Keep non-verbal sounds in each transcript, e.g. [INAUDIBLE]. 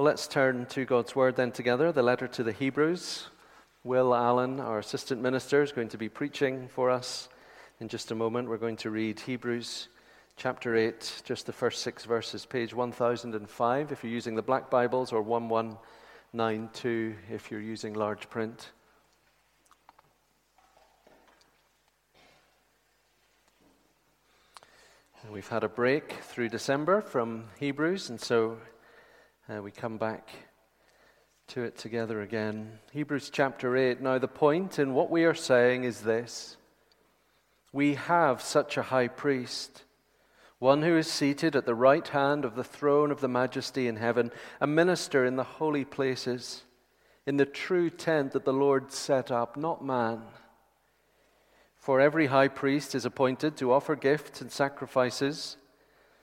Well, let's turn to God's Word then together, the letter to the Hebrews. Will Allan, our assistant minister, is going to be preaching for us in just a moment. We're going to read Hebrews chapter 8, just the first six verses, page 1005 if you're using the black Bibles, or 1192 if you're using large print. We've had a break through December from Hebrews, and so uh, we come back to it together again. Hebrews chapter 8. Now, the point in what we are saying is this we have such a high priest, one who is seated at the right hand of the throne of the majesty in heaven, a minister in the holy places, in the true tent that the Lord set up, not man. For every high priest is appointed to offer gifts and sacrifices.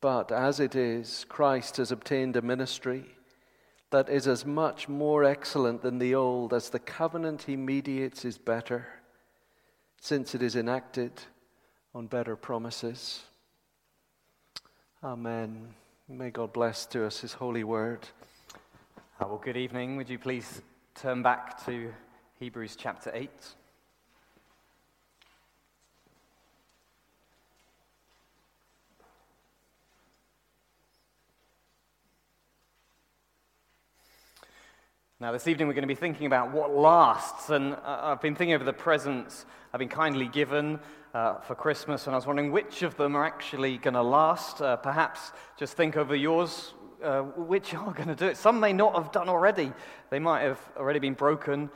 But as it is, Christ has obtained a ministry that is as much more excellent than the old as the covenant he mediates is better, since it is enacted on better promises. Amen. May God bless to us his holy word. Uh, well, good evening. Would you please turn back to Hebrews chapter 8? Now, this evening we're going to be thinking about what lasts. And uh, I've been thinking over the presents I've been kindly given uh, for Christmas, and I was wondering which of them are actually going to last. Uh, perhaps just think over yours, uh, which [LAUGHS] are going to do it. Some may not have done already, they might have already been broken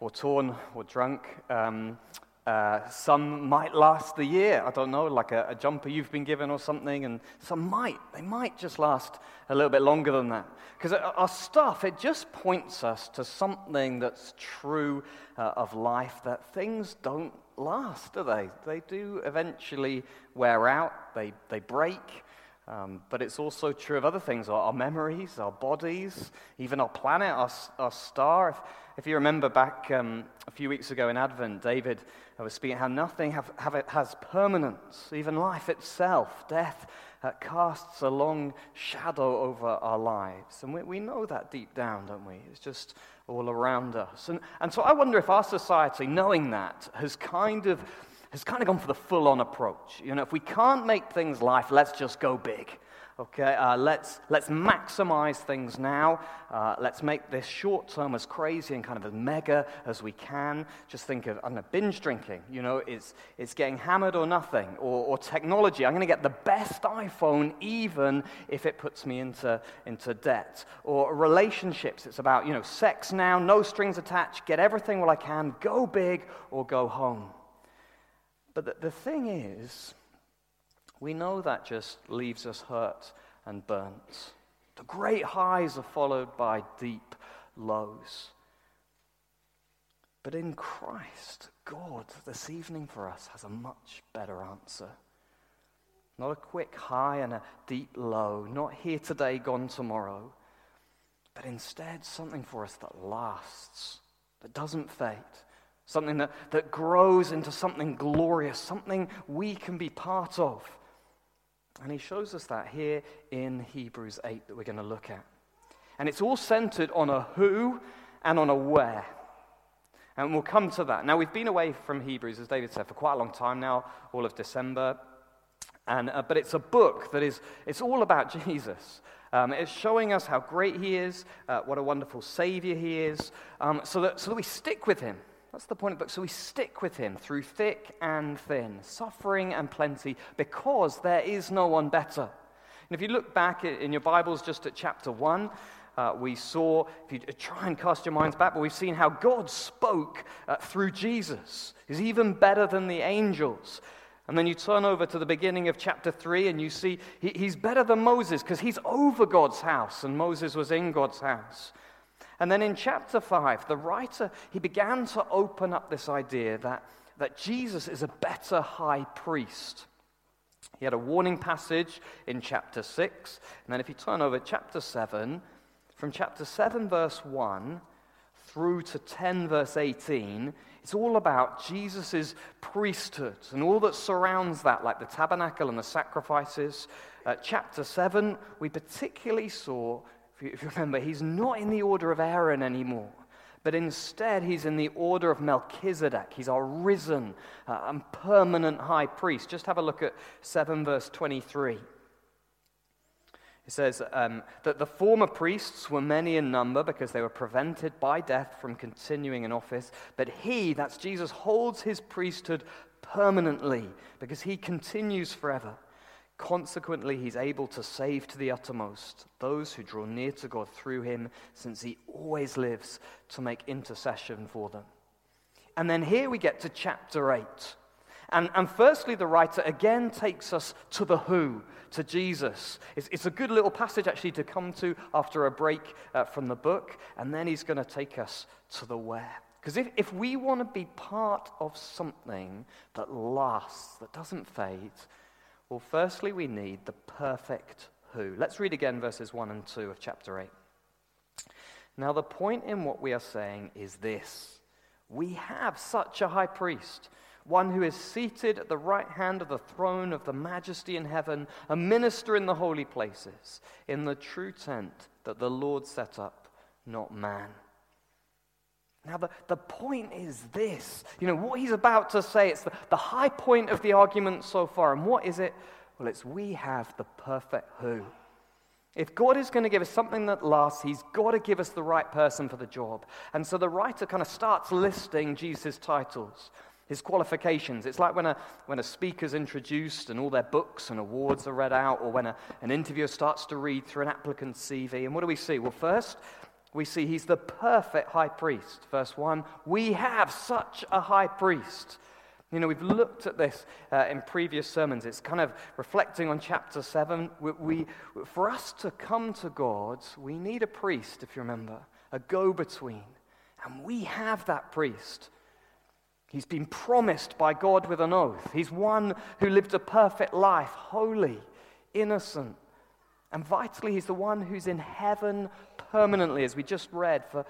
or torn or drunk. Um, uh, some might last the year, I don't know, like a, a, jumper you've been given or something, and some might. They might just last a little bit longer than that. Because our stuff, it just points us to something that's true uh, of life that things don't last, do they? They do eventually wear out, they, they break. Um, but it's also true of other things our, our memories, our bodies, even our planet, our, our star. If, if you remember back um, a few weeks ago in Advent, David was speaking how nothing have, have has permanence, even life itself. Death uh, casts a long shadow over our lives. And we, we know that deep down, don't we? It's just all around us. And, and so I wonder if our society, knowing that, has kind of has kind of gone for the full on approach. You know, if we can't make things life, let's just go big. Okay, uh, let's, let's maximize things now. Uh, let's make this short term as crazy and kind of as mega as we can. Just think of, I know, binge drinking. You know, it's, it's getting hammered or nothing. Or, or technology. I'm going to get the best iPhone even if it puts me into, into debt. Or relationships. It's about, you know, sex now, no strings attached, get everything while I can, go big or go home. But the, the thing is, we know that just leaves us hurt and burnt. The great highs are followed by deep lows. But in Christ, God, this evening for us, has a much better answer. Not a quick high and a deep low, not here today, gone tomorrow, but instead something for us that lasts, that doesn't fade, something that, that grows into something glorious, something we can be part of. And he shows us that here in Hebrews 8 that we're going to look at. And it's all centered on a who and on a where. And we'll come to that. Now, we've been away from Hebrews, as David said, for quite a long time now, all of December. And, uh, but it's a book that is it's all about [LAUGHS] Jesus. Um, it's showing us how great he is, uh, what a wonderful Savior he is, um, so, that, so that we stick with him. That's the point of the book. So we stick with him through thick and thin, suffering and plenty, because there is no one better. And if you look back in your Bibles just at chapter 1, uh, we saw, if you try and cast your minds back, but we've seen how God spoke uh, through Jesus. He's even better than the angels. And then you turn over to the beginning of chapter 3 and you see he, he's better than Moses because he's over God's house and Moses was in God's house. And then in chapter 5, the writer, he began to open up this idea that, that Jesus is a better high priest. He had a warning passage in chapter 6. And then if you turn over chapter 7, from chapter 7, verse 1 through to 10, verse 18, it's all about Jesus' priesthood and all that surrounds that, like the tabernacle and the sacrifices. Chapter 7, we particularly saw, if you, remember, he's not in the order of Aaron anymore but instead he's in the order of Melchizedek. He's our risen uh, and permanent high priest. Just have a look at 7 verse 23. It says um, that the former priests were many in number because they were prevented by death from continuing in office. But he, that's Jesus, holds his priesthood permanently because he continues forever. Consequently, he's able to save to the uttermost those who draw near to God through him, since he always lives to make intercession for them. And then here we get to chapter 8. And, and firstly, the writer again takes us to the who, to Jesus. It's, it's a good little passage actually to come to after a break uh, from the book. And then he's going to take us to the where. Because if, if we want to be part of something that lasts, that doesn't fade, well, firstly, we need the perfect who. Let's read again verses 1 and 2 of chapter 8. Now, the point in what we are saying is this we have such a high priest one who is seated at the right hand of the throne of the majesty in heaven, a minister in the holy places, in the true tent that the Lord set up, not man. Now, the, the point is this. You know, what he's about to say, it's the, the high point of the argument so far. And what is it? Well, it's we have the perfect who. If God is going to give us something that lasts, He's got to give us the right person for the job. And so the writer kind of starts listing Jesus' titles his qualifications. It's like when a, when a speaker's introduced and all their books and awards are read out, or when a, an interviewer starts to read through an applicant's CV. And what do we see? Well, first, we see he's the perfect high priest. Verse 1 We have such a high priest. You know, we've looked at this uh, in previous sermons. It's kind of reflecting on chapter 7. We, we, for us to come to God, we need a priest, if you remember, a go between. And we have that priest. He's been promised by God with an oath. He's one who lived a perfect life, holy, innocent. And vitally, he's the one who's in heaven permanently, as we just read, for,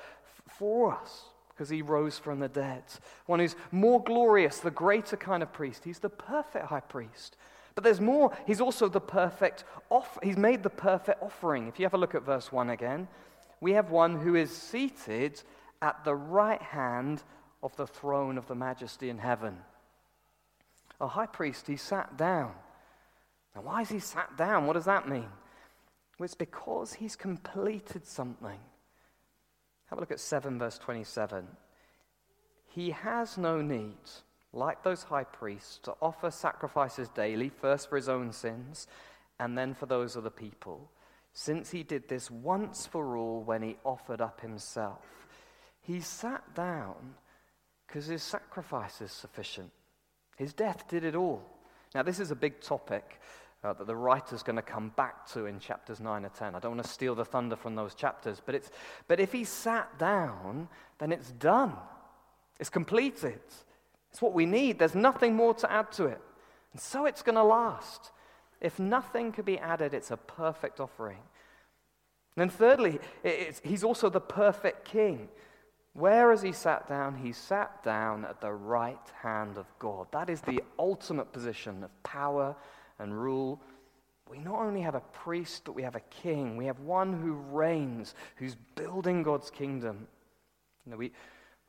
for us, because he rose from the dead. One who's more glorious, the greater kind of priest. He's the perfect high priest. But there's more. He's also the perfect off. He's made the perfect offering. If you have a look at verse 1 again, we have one who is seated at the right hand of the throne of the majesty in heaven. A high priest, he sat down. Now, why is he sat down? What does that mean? Well, it's because he's completed something. Have a look at 7, verse 27. He has no need, like those high priests, to offer sacrifices daily, first for his own sins, and then for those of the people, since he did this once for all when he offered up himself. He sat down because his sacrifice is sufficient. His death did it all. Now, this is a big topic uh, that the writer's going to come back to in chapters 9 or 10. I don't want to steal the thunder from those chapters, but, it's, but if he sat down, then it's done. It's completed. It's what we need. There's nothing more to add to it. And so it's going to last. If nothing could be added, it's a perfect offering. And then, thirdly, he's also the perfect king. Where has he sat down? He sat down at the right hand of God. That is the ultimate position of power and rule. We not only have a priest, but we have a king. We have one who reigns, who's building God's kingdom. You know, we,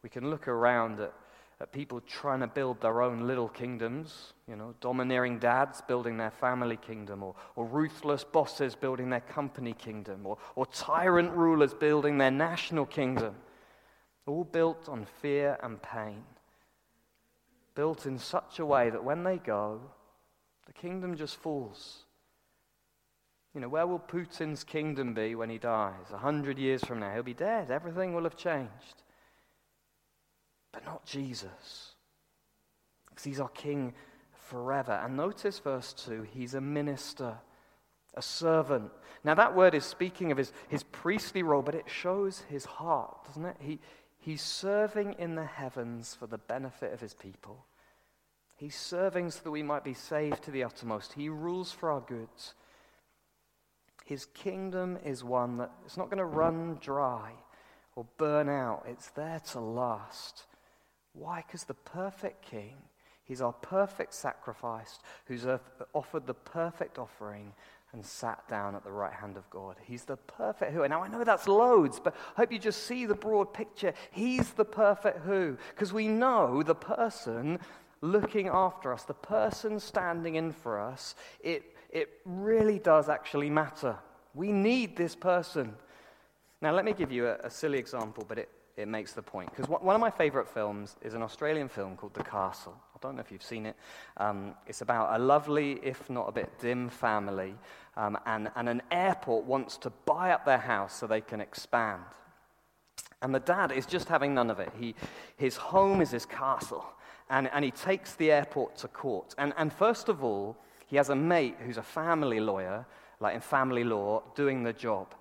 we can look around at, at people trying to build their own little kingdoms, you know, domineering dads building their family kingdom, or, or ruthless bosses building their company kingdom, or, or tyrant rulers building their national kingdom. All built on fear and pain. Built in such a way that when they go, the kingdom just falls. You know, where will Putin's kingdom be when he dies? A hundred years from now, he'll be dead. Everything will have changed but not Jesus. Because he's our king forever. And notice verse 2 he's a minister, a servant. Now, that word is speaking of his, his priestly role, but it shows his heart, doesn't it? He, he's serving in the heavens for the benefit of his people. He's serving so that we might be saved to the uttermost. He rules for our goods. His kingdom is one that it's not going to run dry or burn out, it's there to last. Why? Because the perfect king, he's our perfect sacrifice, who's offered the perfect offering and sat down at the right hand of God. He's the perfect who. Now, I know that's loads, but I hope you just see the broad picture. He's the perfect who, because we know the person looking after us, the person standing in for us, it, it really does actually matter. We need this person. Now, let me give you a, a silly example, but it, it makes the point. Because one of my favorite films is an Australian film called The Castle. I don't know if you've seen it. Um, it's about a lovely, if not a bit dim, family, um, and, and an airport wants to buy up their house so they can expand. And the dad is just having none of it. He, his home is his castle, and, and he takes the airport to court. And, and first of all, he has a mate who's a family lawyer, like in family law, doing the job.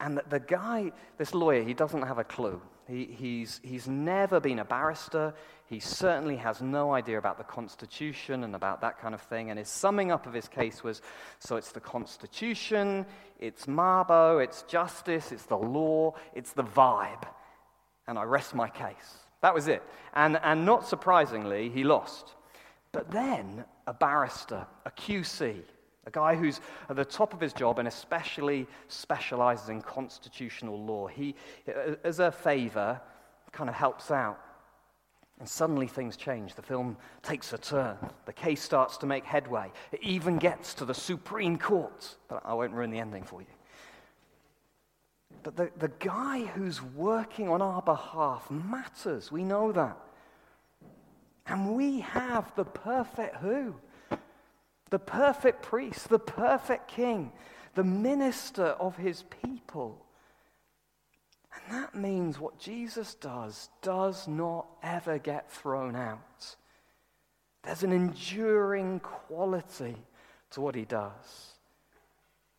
And the, guy, this lawyer, he doesn't have a clue. He, he's, he's never been a barrister. He certainly has no idea about the Constitution and about that kind of thing. And his summing up of his case was so it's the Constitution, it's Mabo, it's justice, it's the law, it's the vibe. And I rest my case. That was it. And, and not surprisingly, he lost. But then a barrister, a QC, a guy who's at the top of his job and especially specializes in constitutional law. He, uh, as a favor, kind of helps out. And suddenly things change. The film takes a turn. The case starts to make headway. It even gets to the Supreme Court. But I won't ruin the ending for you. But the, the guy who's working on our behalf matters. We know that. And we have the perfect who the perfect priest, the perfect king, the minister of his people. And that means what Jesus does does not ever get thrown out. There's an enduring quality to what he does.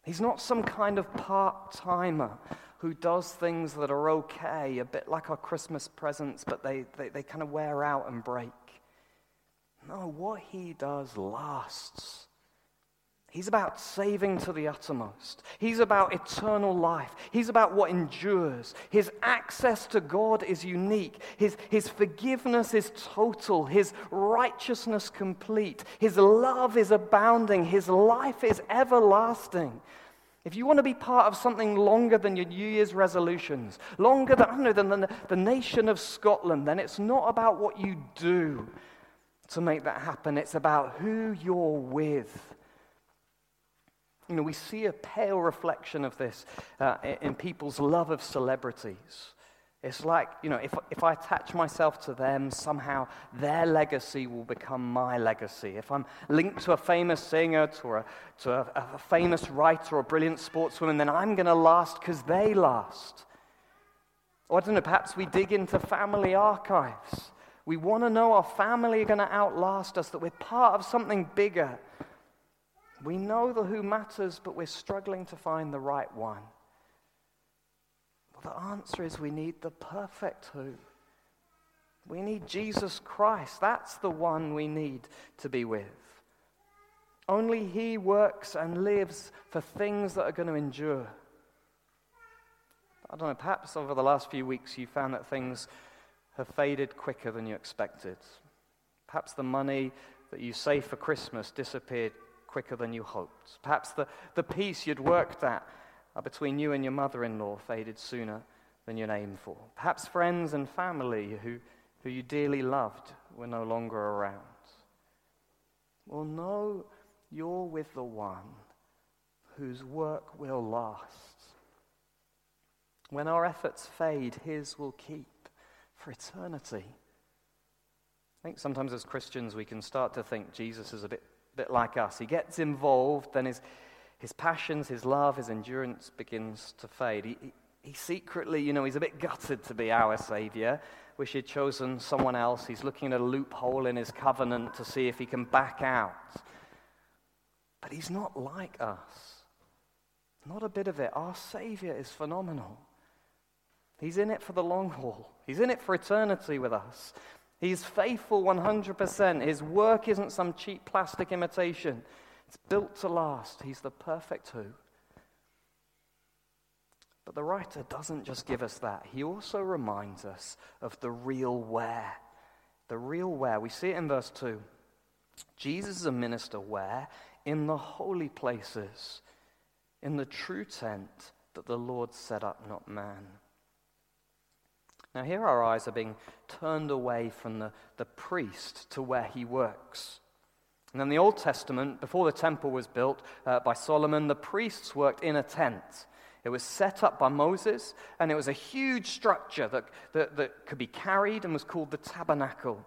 He's not some kind of part timer who does things that are okay, a bit like our Christmas presents, but they, they, they kind of wear out and break. No, what he does lasts. He's about saving to the uttermost. He's about eternal life. He's about what endures. His access to God is unique. His, his forgiveness is total. His righteousness complete. His love is abounding. His life is everlasting. If you want to be part of something longer than your New Year's resolutions, longer than, I don't know, than the, the nation of Scotland, then it's not about what you do to make that happen. It's about who you're with. You know, we see a pale reflection of this uh, in people's love of celebrities. It's like, you know, if, if I attach myself to them, somehow their legacy will become my legacy. If I'm linked to a famous singer, to a, to a, a famous writer or a brilliant sportswoman, then I'm going to last because they last. Or I don't know, perhaps we dig into family archives. We want to know our family are going to outlast us, that we're part of something bigger. We know the who matters, but we're struggling to find the right one. The answer is we need the perfect who. We need Jesus Christ. That's the one we need to be with. Only He works and lives for things that are going to endure. I don't know, perhaps over the last few weeks you found that things have faded quicker than you expected. Perhaps the money that you saved for Christmas disappeared quicker than you hoped. Perhaps the, the peace you'd worked at between you and your mother in law faded sooner than you'd aimed for. Perhaps friends and family who who you dearly loved were no longer around. Well, no, you're with the one whose work will last. When our efforts fade, his will keep for eternity. I think sometimes as Christians we can start to think Jesus is a bit, bit like us. He gets involved, then his, his passions, his love, his endurance begins to fade. He, he, secretly, you know, he's a bit gutted to be our Savior. Wish he'd chosen someone else. He's looking at a loophole in his covenant to see if he can back out. But he's not like us. Not a bit of it. Our Savior is phenomenal. He's in it for the long haul, He's in it for eternity with us. He's faithful 100%. His work isn't some cheap plastic imitation, it's built to last. He's the perfect who. But the writer doesn't just give us that, he also reminds us of the real where. The real where. We see it in verse 2. Jesus is a minister where? In the holy places, in the true tent that the Lord set up, not man. Now, here our eyes are being turned away from the, the priest to where he works. And in the Old Testament, before the temple was built uh, by Solomon, the priests worked in a tent. It was set up by Moses, and it was a huge structure that, that, that could be carried and was called the tabernacle.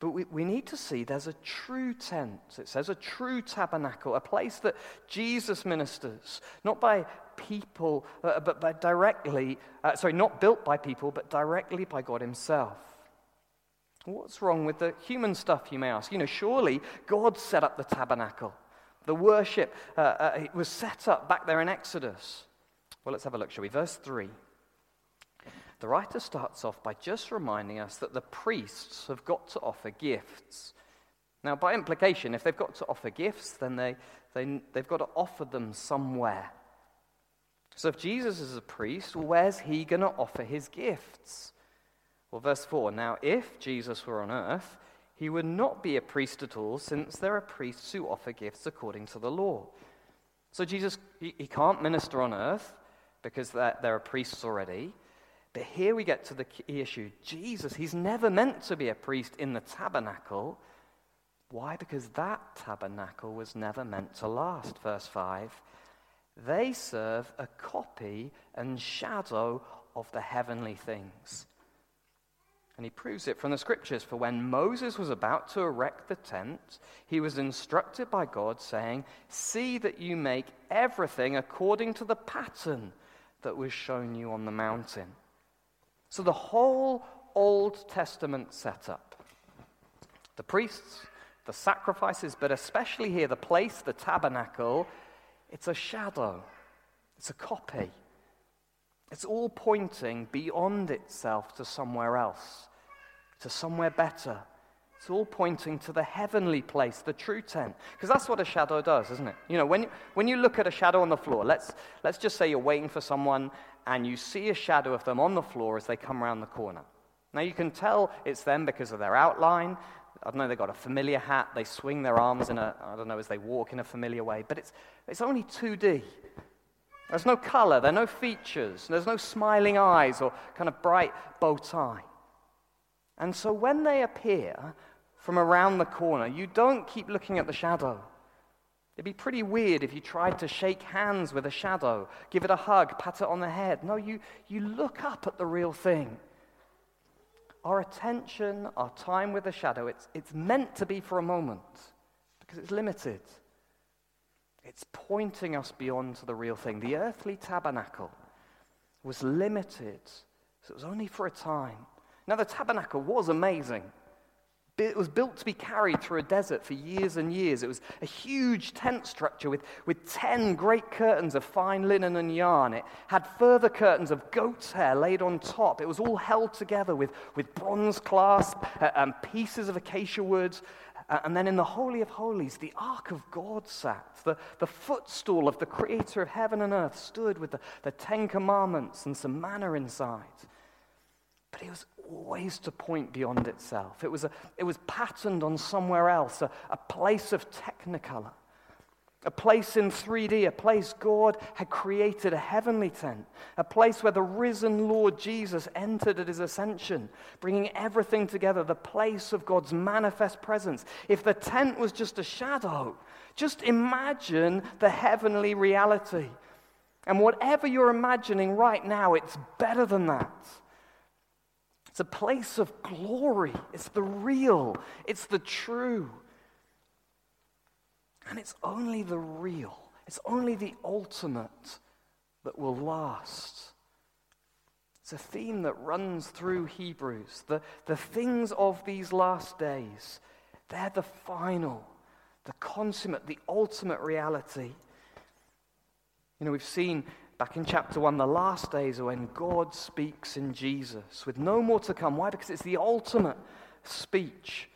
But we, we need to see there's a true tent. It says a true tabernacle, a place that Jesus ministers, not by people, uh, but by directly, uh, sorry, not built by people, but directly by God Himself. What's wrong with the human stuff, you may ask? You know, surely God set up the tabernacle. The worship uh, uh, was set up back there in Exodus. Well, let's have a look, shall we? Verse 3. The writer starts off by just reminding us that the priests have got to offer gifts. Now, by implication, if they've got to offer gifts, then they, they, they've got to offer them somewhere. So if Jesus is a priest, well, where's he going to offer his gifts? Well, verse 4 Now, if Jesus were on earth, he would not be a priest at all, since there are priests who offer gifts according to the law. So Jesus, he, can't minister on earth because there, there are priests already. But here we get to the key issue. Jesus, he's never meant to be a priest in the tabernacle. Why? Because that tabernacle was never meant to last. Verse 5 they serve a copy and shadow of the heavenly things. And he proves it from the scriptures. For when Moses was about to erect the tent, he was instructed by God, saying, See that you make everything according to the pattern that was shown you on the mountain. So the whole Old Testament setup the priests, the sacrifices, but especially here, the place, the tabernacle, it's a shadow, it's a copy. It's all pointing beyond itself to somewhere else, to somewhere better. It's all pointing to the heavenly place, the true tent. Because that's what a shadow does, isn't it? You know, when, when you look at a shadow on the floor, let's, let's just say you're waiting for someone and you see a shadow of them on the floor as they come around the corner. Now, you can tell it's them because of their outline, I don't know, they've got a familiar hat, they swing their arms in a, I don't know, as they walk in a familiar way, but it's, it's only 2D. There's no color, there are no features, there's no smiling eyes or kind of bright bow tie. And so when they appear from around the corner, you don't keep looking at the shadow. It'd be pretty weird if you tried to shake hands with a shadow, give it a hug, pat it on the head. No, you, you look up at the real thing our attention, our time with the shadow, it's, it's meant to be for a moment because it's limited. It's pointing us beyond to the real thing. The earthly tabernacle was limited, so it was only for a time. Now, the tabernacle was amazing. It was built to be carried through a desert for years and years. It was a huge tent structure with, with 10 great curtains of fine linen and yarn. It had further curtains of goat's hair laid on top. It was all held together with, with bronze clasp uh, and pieces of acacia wood. Uh, and then in the Holy of Holies, the Ark of God sat. The, the footstool of the Creator of heaven and earth stood with the, the Ten Commandments and some manna inside. But it was always to point beyond itself. It was, a, it was patterned on somewhere else, a, a place of technicolor. A place in 3D, a place God had created, a heavenly tent, a place where the risen Lord Jesus entered at his ascension, bringing everything together, the place of God's manifest presence. If the tent was just a shadow, just imagine the heavenly reality. And whatever you're imagining right now, it's better than that. It's a place of glory, it's the real, it's the true. And it's only the real, it's only the ultimate that will last. It's a theme that runs through Hebrews. The, the things of these last days, they're the final, the consummate, the ultimate reality. You know, we've seen back in chapter 1 the last days are when God speaks in Jesus with no more to come. Why? Because it's the ultimate speech.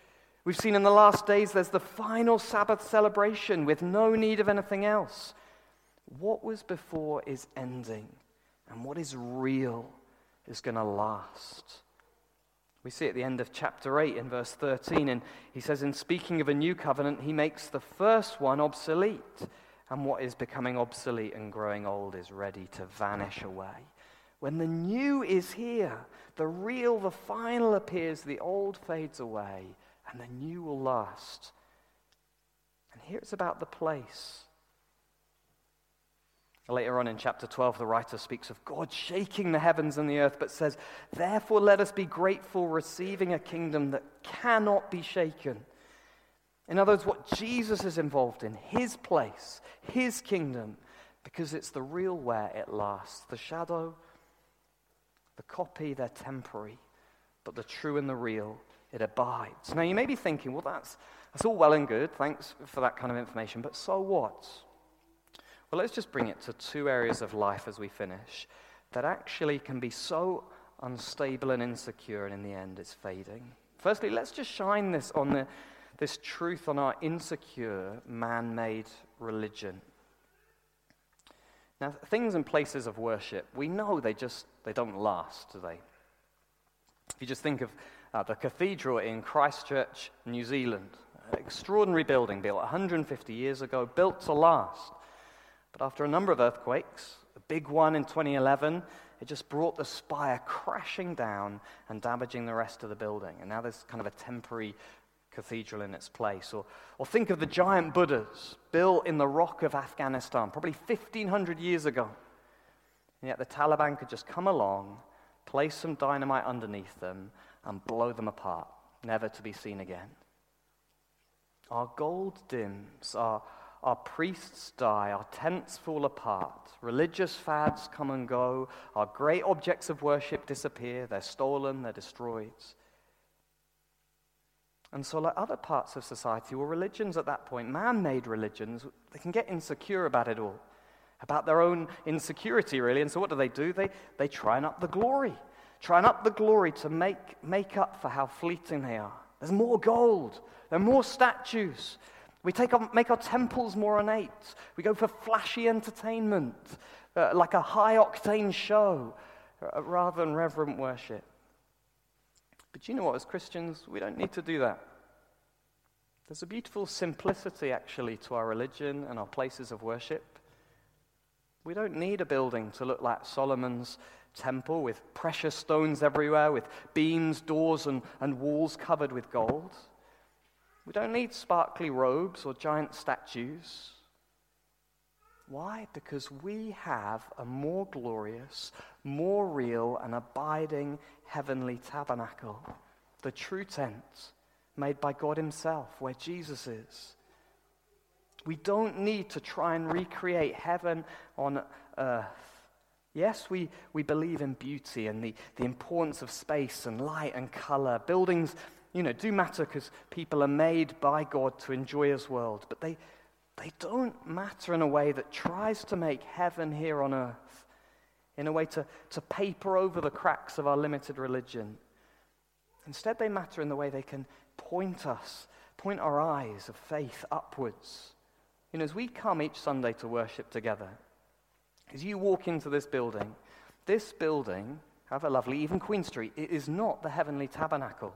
We've seen in the last days there's the final Sabbath celebration with no need of anything else. What was before is ending, and what is real is going to last. We see at the end of chapter 8 in verse 13, and he says, In speaking of a new covenant, he makes the first one obsolete, and what is becoming obsolete and growing old is ready to vanish away. When the new is here, the real, the final appears, the old fades away, and the new will last. And here it's about the place. Later on in chapter 12, the writer speaks of God shaking the heavens and the earth, but says, Therefore, let us be grateful, receiving a kingdom that cannot be shaken. In other words, what Jesus is involved in, his place, his kingdom, because it's the real where it lasts. The shadow, the copy, they're temporary, but the true and the real it abides. Now, you may be thinking, well, that's, that's all well and good. Thanks for that kind of information. But so what? Well, let's just bring it to two areas of life as we finish that actually can be so unstable and insecure, and in the end, it's fading. Firstly, let's just shine this on the, this truth on our insecure, man made religion. Now, things and places of worship, we know they just they don't last, do they? If you just think of uh, the cathedral in Christchurch, New Zealand. An extraordinary building built 150 years ago, built to last. But after a number of earthquakes, a big one in 2011, it just brought the spire crashing down and damaging the rest of the building. And now there's kind of a temporary cathedral in its place. Or, or think of the giant Buddhas built in the rock of Afghanistan, probably 1,500 years ago. And yet the Taliban could just come along, place some dynamite underneath them, and blow them apart, never to be seen again. Our gold dims, our, our priests die, our tents fall apart, religious fads come and go, our great objects of worship disappear, they're stolen, they're destroyed. And so, like other parts of society, well, religions at that point, man made religions, they can get insecure about it all, about their own insecurity, really. And so, what do they do? They, they try and up the glory try and up the glory to make, make up for how fleeting they are. There's more gold, there are more statues. We take our, make our temples more ornate. We go for flashy entertainment, uh, like a high octane show, uh, rather than reverent worship. But you know what? As Christians, we don't need to do that. There's a beautiful simplicity, actually, to our religion and our places of worship. We don't need a building to look like Solomon's temple with precious stones everywhere, with beams, doors, and, and walls covered with gold. We don't need sparkly robes or giant statues. Why? Because we have a more glorious, more real, and abiding heavenly tabernacle, the true tent made by God Himself, where Jesus is. We don't need to try and recreate heaven on earth. Yes, we, we believe in beauty and the, the importance of space and light and color. Buildings, you know, do matter because people are made by God to enjoy His world, but they, they don't matter in a way that tries to make heaven here on earth, in a way to, to paper over the cracks of our limited religion. Instead, they matter in the way they can point us, point our eyes of faith upwards. You know, as we come each Sunday to worship together, as you walk into this building, this building, however lovely, even Queen Street, it is not the heavenly tabernacle.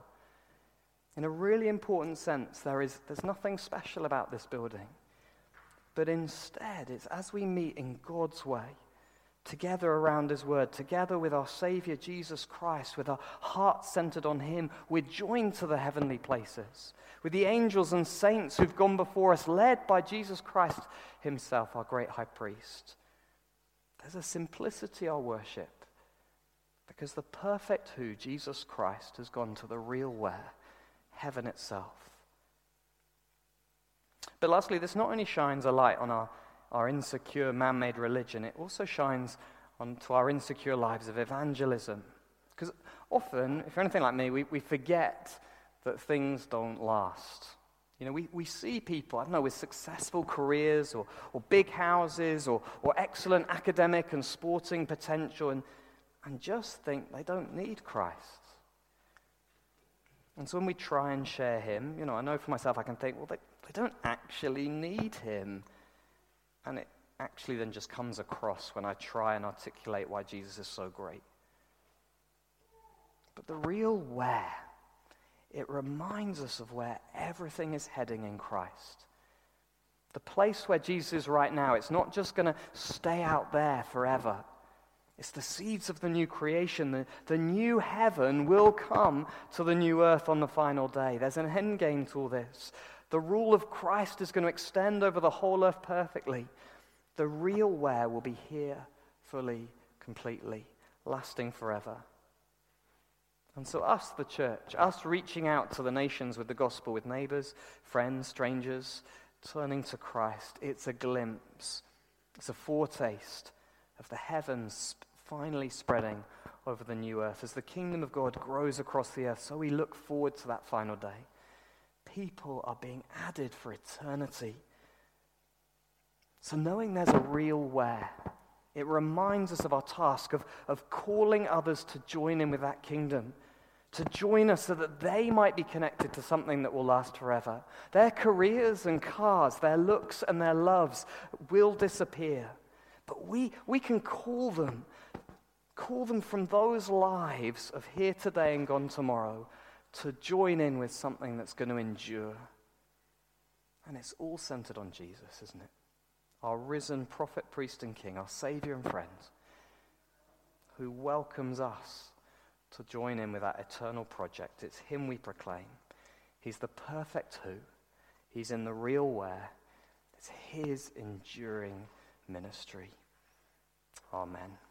In a really important sense, there is, there's nothing special about this building. But instead, it's as we meet in God's way, together around His Word, together with our Savior Jesus Christ, with our hearts centered on Him, we're joined to the heavenly places, with the angels and saints who've gone before us, led by Jesus Christ Himself, our great high priest. There's a simplicity our worship because the perfect who, Jesus Christ, has gone to the real where, heaven itself. But lastly, this not only shines a light on our, our insecure man made religion, it also shines onto our insecure lives of evangelism. Because often, if you're anything like me, we, we forget that things don't last. You know, we, we see people, I don't know, with successful careers or, or big houses or, or excellent academic and sporting potential and, and just think they don't need Christ. And so when we try and share Him, you know, I know for myself I can think, well, they, they don't actually need Him. And it actually then just comes across when I try and articulate why Jesus is so great. But the real where it reminds us of where everything is heading in Christ. The place where Jesus is right now, it's not just going to stay out there forever. It's the seeds of the new creation. The, the new heaven will come to the new earth on the final day. There's an end game to all this. The rule of Christ is going to extend over the whole earth perfectly. The real where will be here fully, completely, lasting forever. And so, us, the church, us reaching out to the nations with the gospel, with neighbors, friends, strangers, turning to Christ, it's a glimpse, it's a foretaste of the heavens finally spreading over the new earth. As the kingdom of God grows across the earth, so we look forward to that final day. People are being added for eternity. So, knowing there's a real where, it reminds us of our task of, of calling others to join in with that kingdom to join us so that they might be connected to something that will last forever. Their careers and cars, their looks and their loves will disappear. But we, we can call them, call them from those lives of here today and gone tomorrow to join in with something that's going to endure. And it's all centered on Jesus, isn't it? Our risen prophet, priest, and king, our Savior and friend, who welcomes us to join in with that eternal project. It's Him we proclaim. He's the perfect who, He's in the real where. It's His enduring ministry. Amen.